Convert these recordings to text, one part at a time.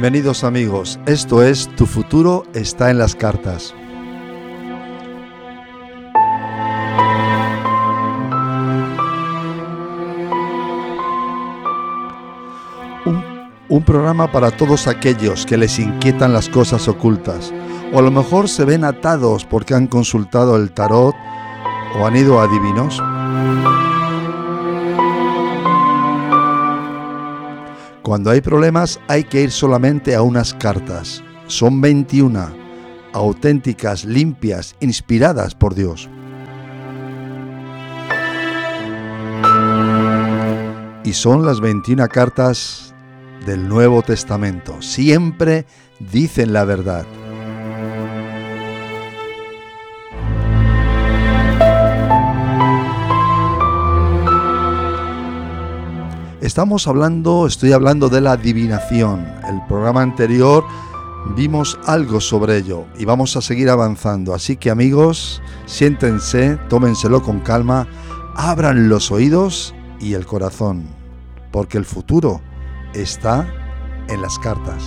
Bienvenidos amigos, esto es Tu futuro está en las cartas. Un, programa para todos aquellos que les inquietan las cosas ocultas, o a lo mejor se ven atados porque han consultado el tarot o han ido a divinos. Cuando hay problemas hay que ir solamente a unas cartas. Son 21, auténticas, limpias, inspiradas por Dios. Y son las 21 cartas del Nuevo Testamento. Siempre dicen la verdad. Estamos hablando, estoy hablando de la adivinación. El programa anterior vimos algo sobre ello y vamos a seguir avanzando. Así que amigos, siéntense, tómenselo con calma, abran los oídos y el corazón, porque el futuro está en las cartas.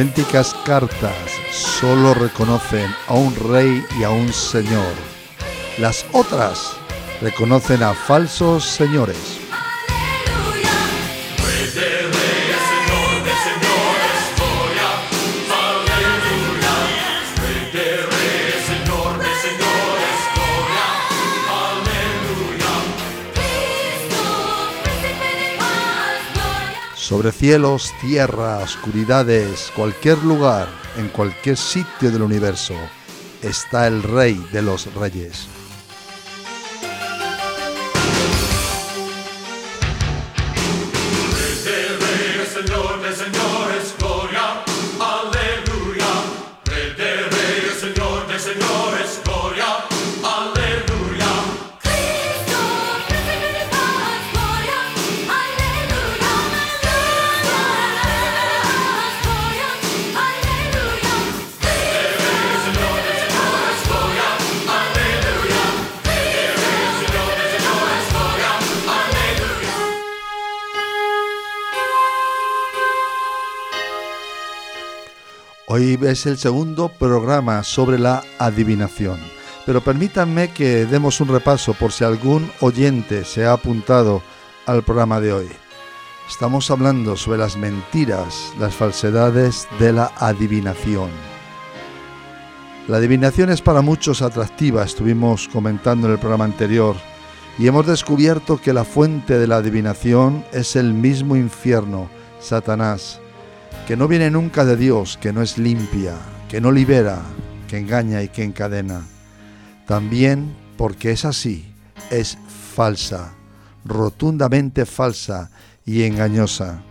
Auténticas cartas solo reconocen a un rey y a un señor. Las otras reconocen a falsos señores. Sobre cielos, tierra, oscuridades, cualquier lugar, en cualquier sitio del universo, está el Rey de los Reyes. Es el segundo programa sobre la adivinación, pero permítanme que demos un repaso por si algún oyente se ha apuntado al programa de hoy. Estamos hablando sobre las mentiras, las falsedades de la adivinación. La adivinación es para muchos atractiva, estuvimos comentando en el programa anterior, y hemos descubierto que la fuente de la adivinación es el mismo infierno, Satanás que no viene nunca de Dios, que no es limpia, que no libera, que engaña y que encadena. También porque es así, es falsa, rotundamente falsa y engañosa.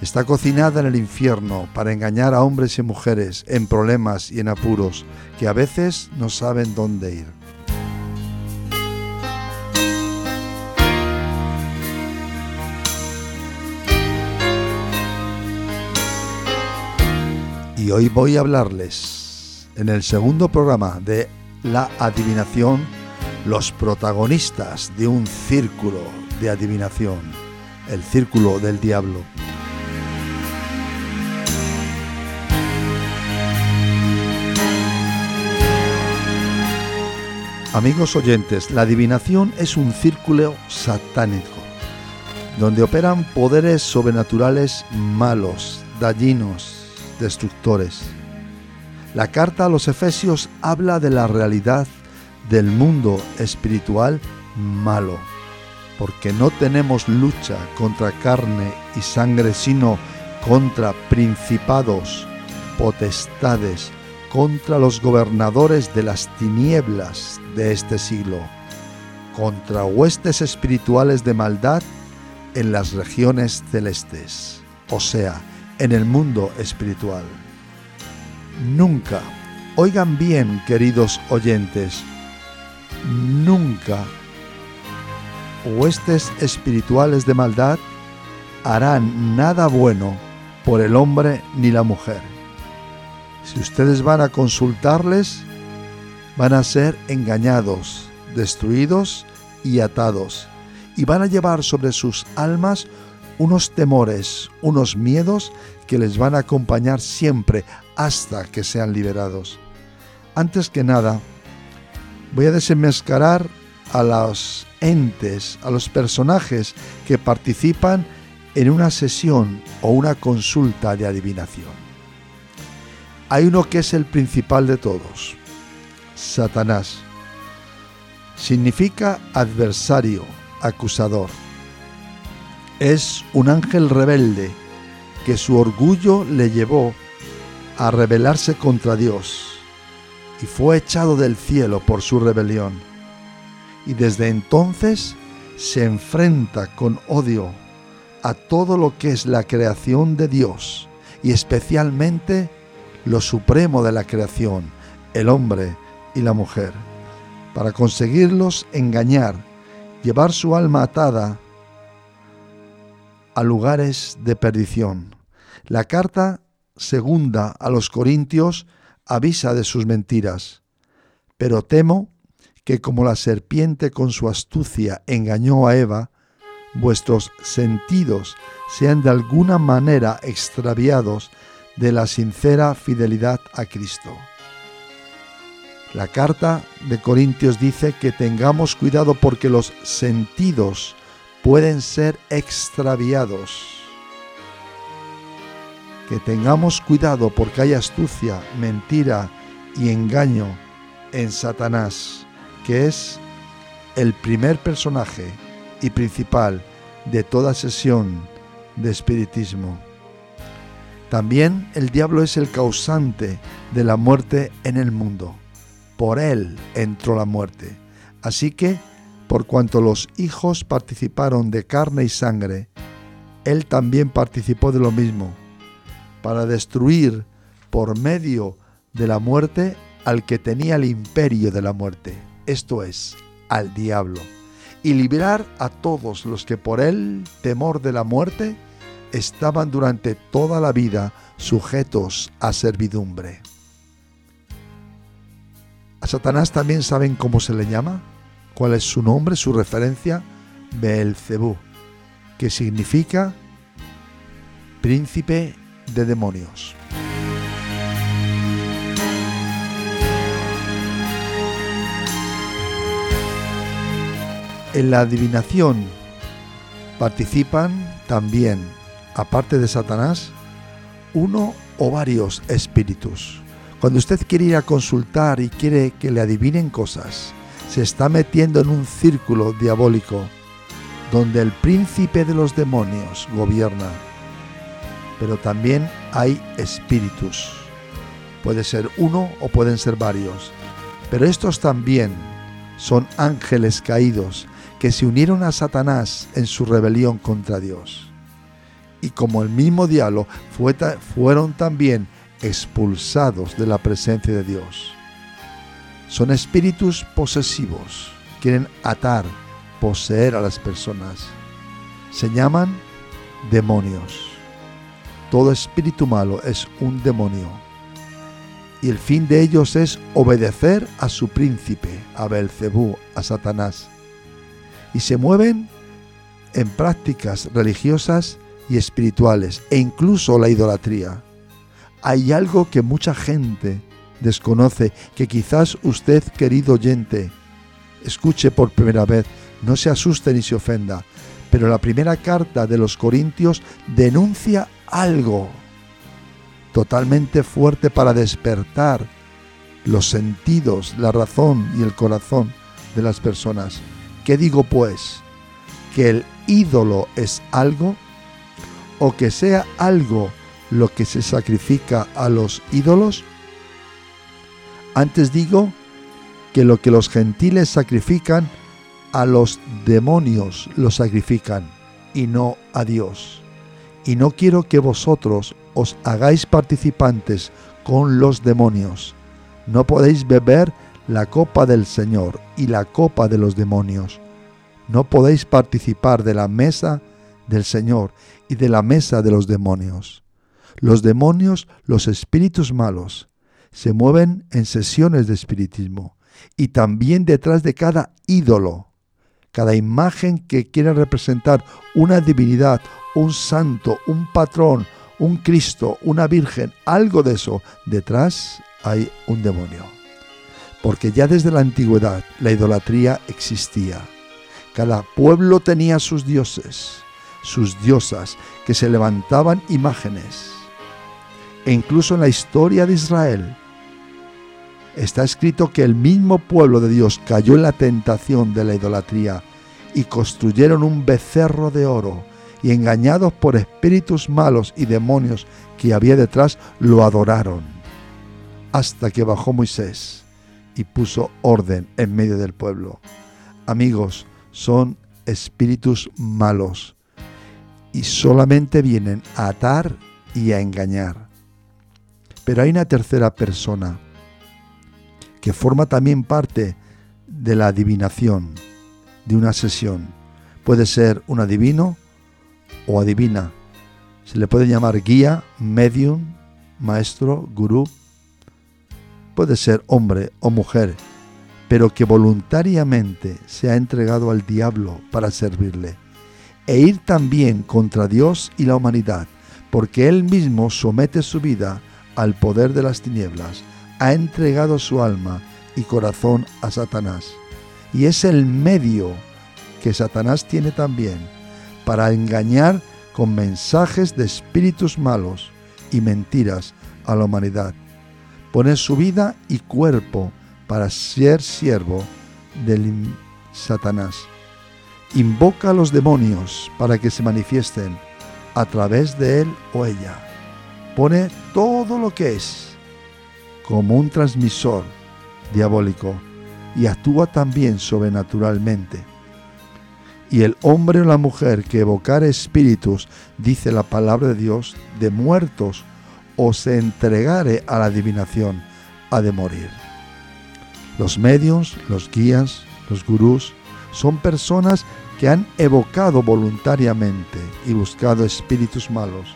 Está cocinada en el infierno para engañar a hombres y mujeres en problemas y en apuros que a veces no saben dónde ir. Y hoy voy a hablarles en el segundo programa de la adivinación los protagonistas de un círculo de adivinación, el círculo del diablo. Amigos oyentes, la adivinación es un círculo satánico, donde operan poderes sobrenaturales malos, dañinos, destructores. La carta a los Efesios habla de la realidad del mundo espiritual malo, porque no tenemos lucha contra carne y sangre, sino contra principados, potestades, contra los gobernadores de las tinieblas de este siglo, contra huestes espirituales de maldad en las regiones celestes, o sea, en el mundo espiritual. Nunca, oigan bien queridos oyentes, nunca huestes espirituales de maldad harán nada bueno por el hombre ni la mujer. Si ustedes van a consultarles, van a ser engañados, destruidos y atados, y van a llevar sobre sus almas unos temores, unos miedos que les van a acompañar siempre hasta que sean liberados. Antes que nada, voy a desenmascarar a los entes, a los personajes que participan en una sesión o una consulta de adivinación. Hay uno que es el principal de todos, Satanás. Significa adversario, acusador. Es un ángel rebelde que su orgullo le llevó a rebelarse contra Dios y fue echado del cielo por su rebelión. Y desde entonces se enfrenta con odio a todo lo que es la creación de Dios y especialmente lo supremo de la creación, el hombre y la mujer, para conseguirlos engañar, llevar su alma atada a lugares de perdición. La carta segunda a los Corintios avisa de sus mentiras, pero temo que como la serpiente con su astucia engañó a Eva, vuestros sentidos sean de alguna manera extraviados de la sincera fidelidad a Cristo. La carta de Corintios dice que tengamos cuidado porque los sentidos pueden ser extraviados. Que tengamos cuidado porque hay astucia, mentira y engaño en Satanás, que es el primer personaje y principal de toda sesión de espiritismo. También el diablo es el causante de la muerte en el mundo. Por él entró la muerte. Así que, por cuanto los hijos participaron de carne y sangre, él también participó de lo mismo, para destruir por medio de la muerte al que tenía el imperio de la muerte, esto es, al diablo y liberar a todos los que por el temor de la muerte estaban durante toda la vida sujetos a servidumbre. A Satanás también saben cómo se le llama, cuál es su nombre, su referencia, Beelzebú, que significa príncipe de demonios. En la adivinación participan también, aparte de Satanás, uno o varios espíritus. Cuando usted quiere ir a consultar y quiere que le adivinen cosas, se está metiendo en un círculo diabólico donde el príncipe de los demonios gobierna. Pero también hay espíritus. Puede ser uno o pueden ser varios. Pero estos también son ángeles caídos que se unieron a Satanás en su rebelión contra Dios. Y como el mismo diablo fueron también expulsados de la presencia de Dios. Son espíritus posesivos, quieren atar, poseer a las personas. Se llaman demonios. Todo espíritu malo es un demonio. Y el fin de ellos es obedecer a su príncipe, a Belcebú, a Satanás y se mueven en prácticas religiosas y espirituales e incluso la idolatría. Hay algo que mucha gente desconoce, que quizás usted, querido oyente, escuche por primera vez, no se asuste ni se ofenda, pero la primera carta de los Corintios denuncia algo totalmente fuerte para despertar los sentidos, la razón y el corazón de las personas. ¿Qué digo pues? ¿Que el ídolo es algo? ¿O que sea algo lo que se sacrifica a los ídolos? Antes digo que lo que los gentiles sacrifican, a los demonios lo sacrifican y no a Dios. Y no quiero que vosotros os hagáis participantes con los demonios. No podéis beber la copa del Señor y la copa de los demonios. No podéis participar de la mesa del Señor y de la mesa de los demonios. Los demonios, los espíritus malos, se mueven en sesiones de espiritismo y también detrás de cada ídolo, cada imagen que quiere representar una divinidad, un santo, un patrón, un Cristo, una Virgen, algo de eso, detrás hay un demonio. Porque ya desde la antigüedad la idolatría existía. Cada pueblo tenía sus dioses, sus diosas, que se levantaban imágenes. E incluso en la historia de Israel está escrito que el mismo pueblo de Dios cayó en la tentación de la idolatría y construyeron un becerro de oro y engañados por espíritus malos y demonios que había detrás, lo adoraron. Hasta que bajó Moisés y puso orden en medio del pueblo. Amigos, son espíritus malos y solamente vienen a atar y a engañar. Pero hay una tercera persona que forma también parte de la adivinación, de una sesión. Puede ser un adivino o adivina. Se le puede llamar guía, medium, maestro, gurú. Puede ser hombre o mujer, pero que voluntariamente se ha entregado al diablo para servirle e ir también contra Dios y la humanidad, porque Él mismo somete su vida al poder de las tinieblas, ha entregado su alma y corazón a Satanás. Y es el medio que Satanás tiene también para engañar con mensajes de espíritus malos y mentiras a la humanidad. Pone su vida y cuerpo para ser siervo del Satanás invoca a los demonios para que se manifiesten a través de él o ella. Pone todo lo que es como un transmisor diabólico y actúa también sobrenaturalmente. Y el hombre o la mujer que evocar espíritus, dice la palabra de Dios, de muertos o se entregare a la adivinación, ha de morir. Los medios, los guías, los gurús, son personas que han evocado voluntariamente y buscado espíritus malos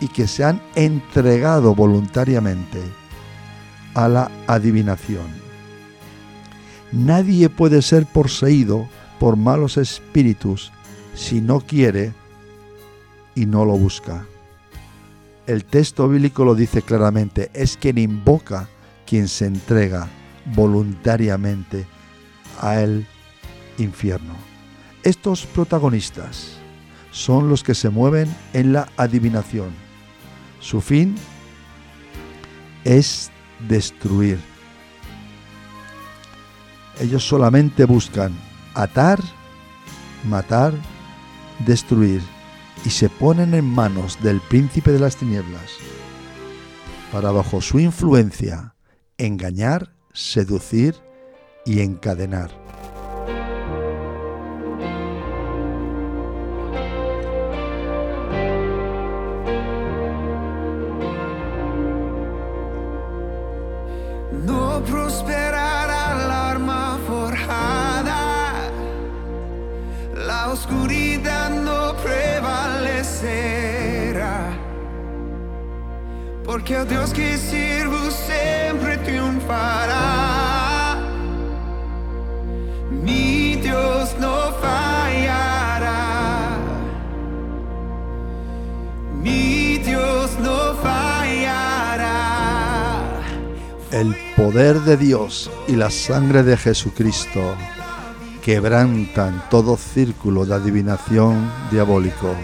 y que se han entregado voluntariamente a la adivinación. Nadie puede ser poseído por malos espíritus si no quiere y no lo busca. El texto bíblico lo dice claramente, es quien invoca quien se entrega voluntariamente a el infierno. Estos protagonistas son los que se mueven en la adivinación. Su fin es destruir. Ellos solamente buscan atar, matar, destruir y se ponen en manos del príncipe de las tinieblas para bajo su influencia engañar, seducir y encadenar. Dios que sirvo siempre triunfará. Mi Dios no fallará. Mi Dios no fallará. El poder de Dios y la sangre de Jesucristo quebrantan todo círculo de adivinación diabólico.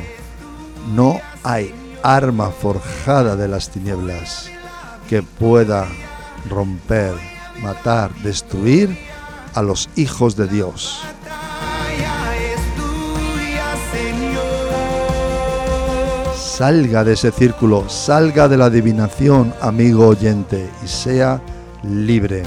No hay arma forjada de las tinieblas que pueda romper, matar, destruir a los hijos de Dios. salga de ese círculo, salga de la adivinación, amigo oyente, y sea libre.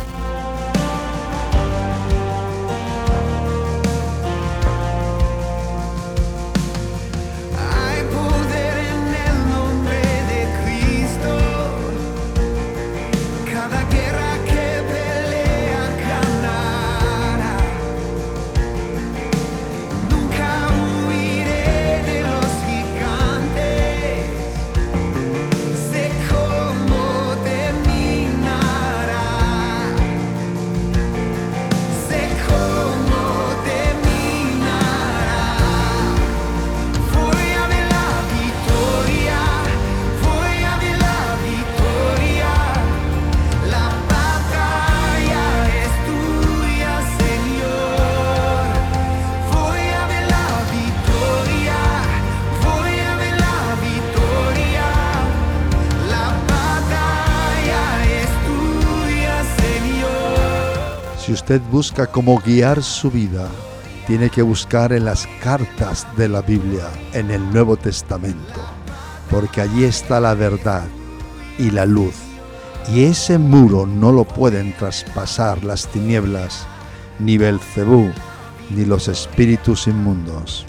Usted busca cómo guiar su vida, tiene que buscar en las cartas de la Biblia, en el Nuevo Testamento, porque allí está la verdad y la luz. Y ese muro no lo pueden traspasar las tinieblas, ni Belcebú, ni los espíritus inmundos.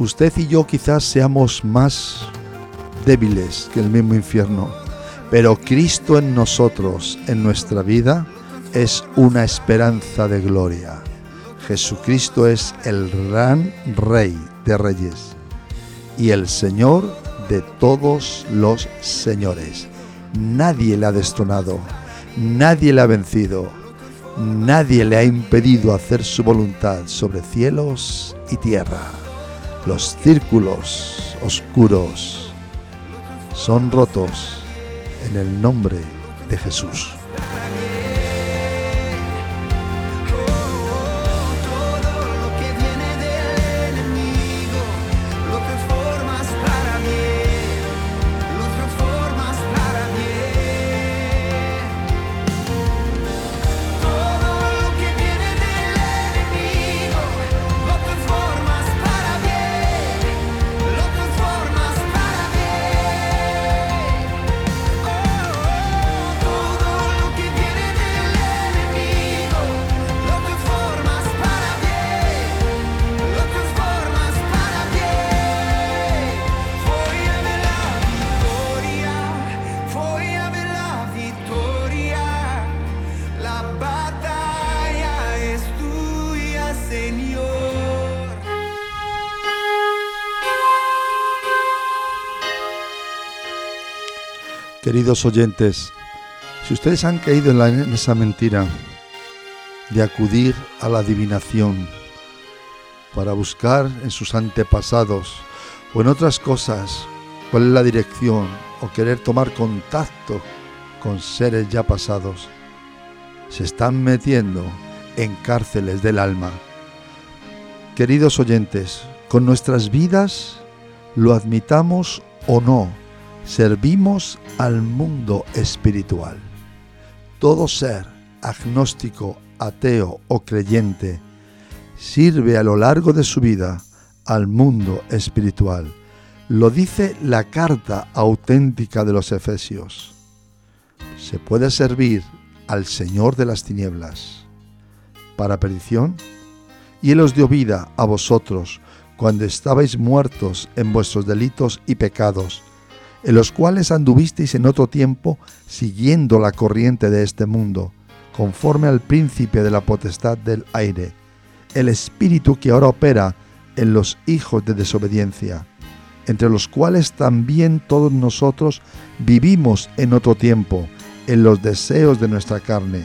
Usted y yo quizás seamos más débiles que el mismo infierno, pero Cristo en nosotros, en nuestra vida, es una esperanza de gloria. Jesucristo es el gran Rey de Reyes y el Señor de todos los señores. Nadie le ha destronado, nadie le ha vencido, nadie le ha impedido hacer su voluntad sobre cielos y tierra. Los círculos oscuros son rotos en el nombre de Jesús. Queridos oyentes, si ustedes han caído en, esa mentira de acudir a la adivinación para buscar en sus antepasados o en otras cosas cuál es la dirección o querer tomar contacto con seres ya pasados, se están metiendo en cárceles del alma. Queridos oyentes, con nuestras vidas, lo admitamos o no, servimos al mundo espiritual. Todo ser agnóstico, ateo o creyente sirve a lo largo de su vida al mundo espiritual. Lo dice la carta auténtica de los Efesios. Se puede servir al Señor de las tinieblas para perdición y Él os dio vida a vosotros cuando estabais muertos en vuestros delitos y pecados, en los cuales anduvisteis en otro tiempo siguiendo la corriente de este mundo, conforme al príncipe de la potestad del aire, el espíritu que ahora opera en los hijos de desobediencia, entre los cuales también todos nosotros vivimos en otro tiempo, en los deseos de nuestra carne,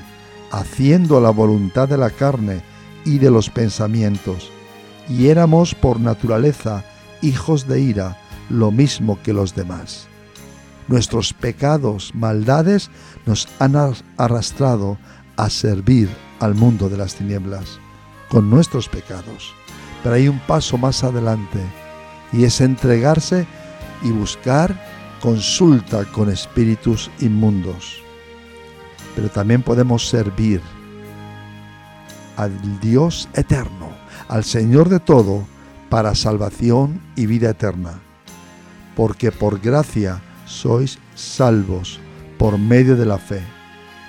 haciendo la voluntad de la carne y de los pensamientos, y éramos por naturaleza hijos de ira, lo mismo que los demás. Nuestros pecados, maldades, nos han ar- arrastrado a servir al mundo de las tinieblas, con nuestros pecados. Pero hay un paso más adelante, y es entregarse y buscar consulta con espíritus inmundos. Pero también podemos servir al Dios eterno, al Señor de todo, para salvación y vida eterna. Porque por gracia sois salvos por medio de la fe.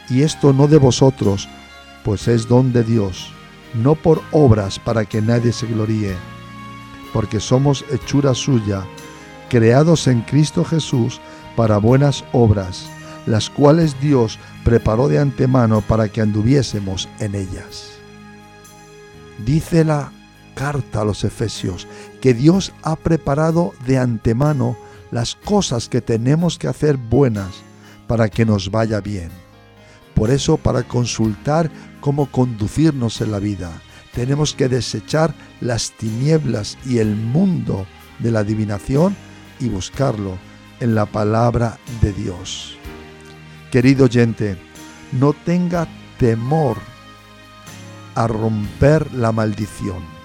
Y esto no de vosotros, pues es don de Dios, no por obras para que nadie se gloríe, porque somos hechura suya, creados en Cristo Jesús para buenas obras, las cuales Dios preparó de antemano para que anduviésemos en ellas. Dice la carta a los Efesios que Dios ha preparado de antemano las cosas que tenemos que hacer buenas para que nos vaya bien. Por eso, para consultar cómo conducirnos en la vida, tenemos que desechar las tinieblas y el mundo de la adivinación y buscarlo en la palabra de Dios. Querido oyente, no tenga temor a romper la maldición.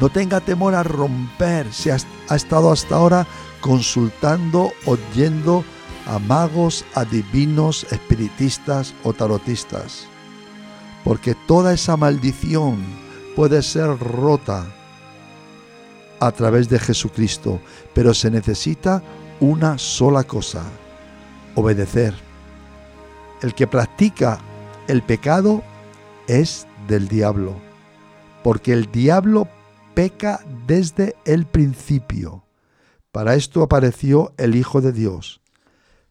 No tenga temor a romper si ha, estado hasta ahora consultando, oyendo a magos, adivinos, espiritistas o tarotistas. Porque toda esa maldición puede ser rota a través de Jesucristo, pero se necesita una sola cosa, obedecer. El que practica el pecado es del diablo, porque el diablo peca desde el principio. Para esto apareció el Hijo de Dios,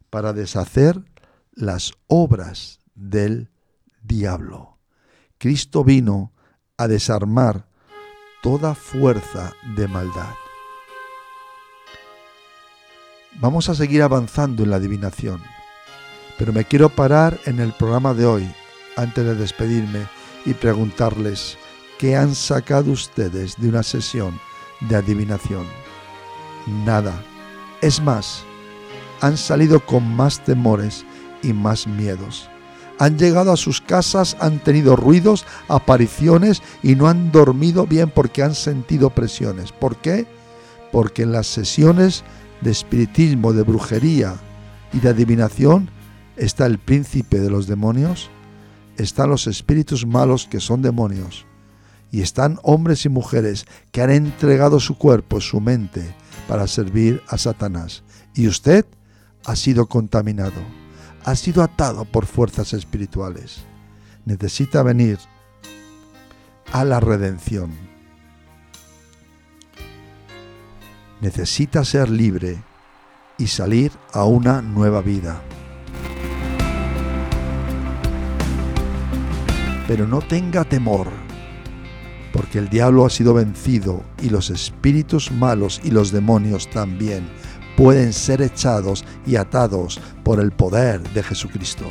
para deshacer las obras del diablo. Cristo vino a desarmar toda fuerza de maldad. Vamos a seguir avanzando en la adivinación, pero me quiero parar en el programa de hoy, antes de despedirme, y preguntarles qué han sacado ustedes de una sesión de adivinación. Nada. Es más, han salido con más temores y más miedos han llegado a sus casas, han tenido ruidos, apariciones y no han dormido bien porque han sentido presiones. ¿Por qué? Porque en las sesiones de espiritismo, de brujería y de adivinación está el príncipe de los demonios, están los espíritus malos que son demonios y están hombres y mujeres que han entregado su cuerpo, su mente, para servir a Satanás. Y usted ha sido contaminado ha sido atado por fuerzas espirituales. Necesita venir a la redención. Necesita ser libre y salir a una nueva vida. Pero no tenga temor, porque el diablo ha sido vencido y los espíritus malos y los demonios también pueden ser echados y atados por el poder de Jesucristo.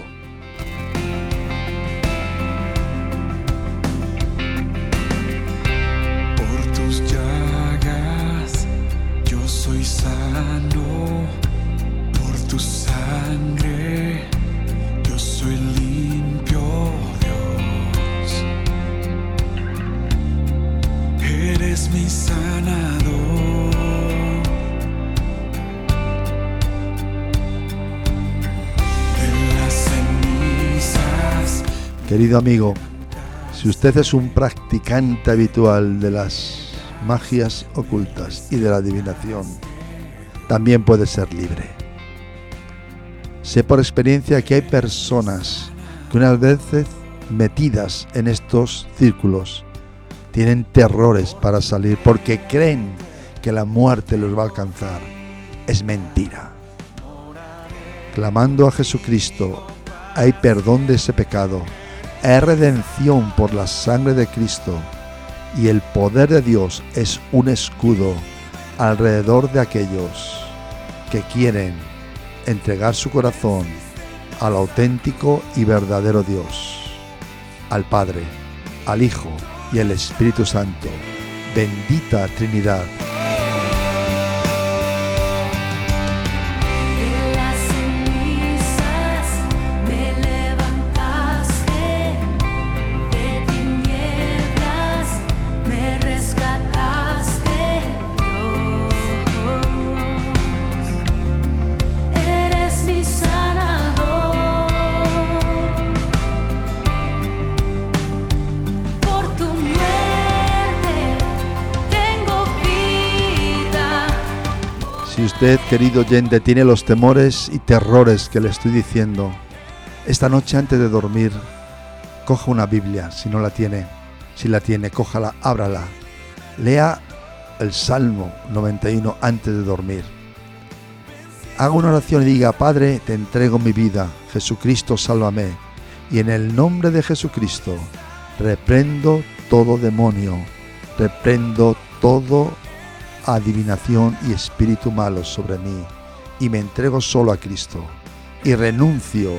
Amigo, si usted es un practicante habitual de las magias ocultas y de la adivinación, también puede ser libre. Sé por experiencia que hay personas que unas veces metidas en estos círculos tienen terrores para salir porque creen que la muerte los va a alcanzar. Es mentira. Clamando a Jesucristo, hay perdón de ese pecado es redención por la sangre de Cristo y el poder de Dios es un escudo alrededor de aquellos que quieren entregar su corazón al auténtico y verdadero Dios, al Padre, al Hijo y al Espíritu Santo. Bendita Trinidad. Usted, querido oyente, tiene los temores y terrores que le estoy diciendo, esta noche antes de dormir, coja una Biblia, si no la tiene. Si la tiene, cójala, ábrala. Lea el Salmo 91 antes de dormir. Haga una oración y diga, Padre, te entrego mi vida, Jesucristo, sálvame. Y en el nombre de Jesucristo, reprendo todo demonio, reprendo todo adivinación y espíritu malo sobre mí, y me entrego solo a Cristo, y renuncio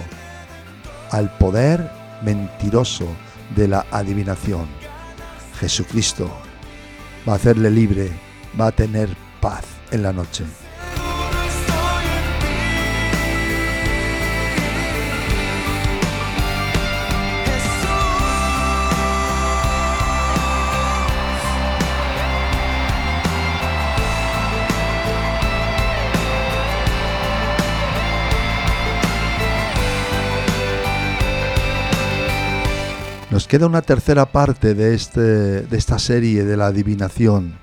al poder mentiroso de la adivinación. Jesucristo va a hacerle libre, va a tener paz en la noche. Queda una tercera parte de, este, de esta serie de la adivinación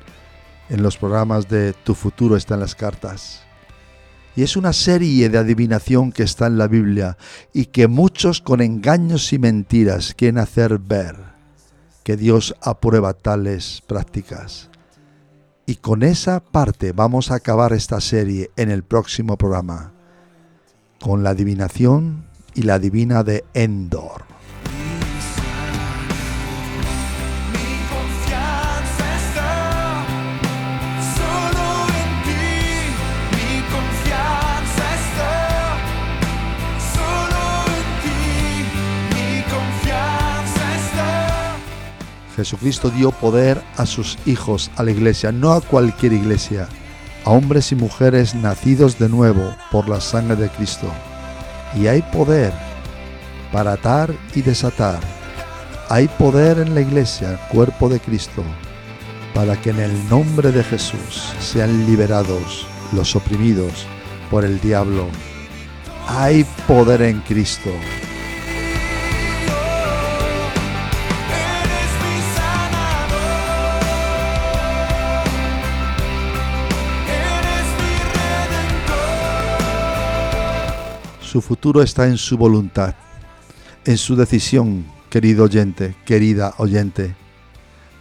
en los programas de Tu futuro está en las cartas. Y es una serie de adivinación que está en la Biblia y que muchos con engaños y mentiras quieren hacer ver que Dios aprueba tales prácticas. Y con esa parte vamos a acabar esta serie en el próximo programa, con la adivinación y la divina de Endor. Jesucristo dio poder a sus hijos, a la iglesia, no a cualquier iglesia, a hombres y mujeres nacidos de nuevo por la sangre de Cristo. Y hay poder para atar y desatar. Hay poder en la iglesia, cuerpo de Cristo, para que en el nombre de Jesús sean liberados los oprimidos por el diablo. Hay poder en Cristo Su futuro está en su voluntad, en su decisión, querido oyente, querida oyente.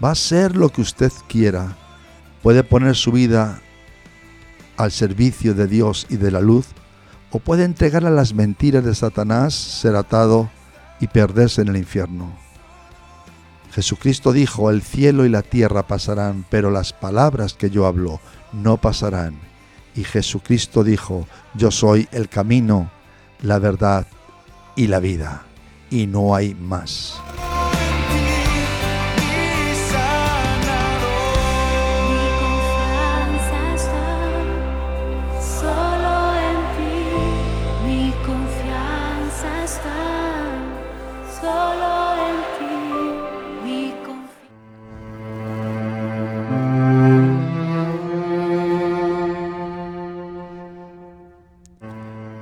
Va a ser lo que usted quiera. Puede poner su vida al servicio de Dios y de la luz, o puede entregar a las mentiras de Satanás, ser atado y perderse en el infierno. Jesucristo dijo, el cielo y la tierra pasarán, pero las palabras que yo hablo no pasarán. Y Jesucristo dijo, yo soy el camino, la verdad y la vida. Y no hay más.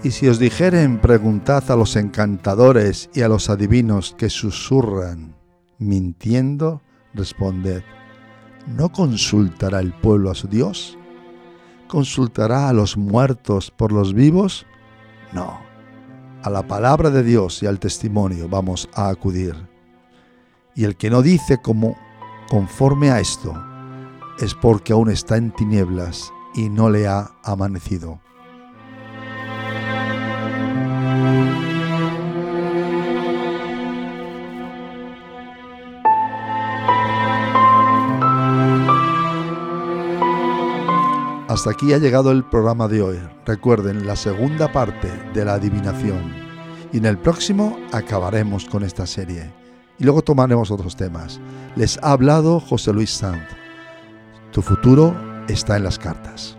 Y si os dijeren, preguntad a los encantadores y a los adivinos que susurran, mintiendo, responded, ¿no consultará el pueblo a su Dios? ¿Consultará a los muertos por los vivos? No, a la palabra de Dios y al testimonio vamos a acudir. Y el que no dice como conforme a esto, es porque aún está en tinieblas y no le ha amanecido. Hasta aquí ha llegado el programa de hoy. Recuerden la segunda parte de la adivinación. Y en el próximo acabaremos con esta serie. Y luego tomaremos otros temas. Les ha hablado José Luis Sanz. Tu futuro está en las cartas.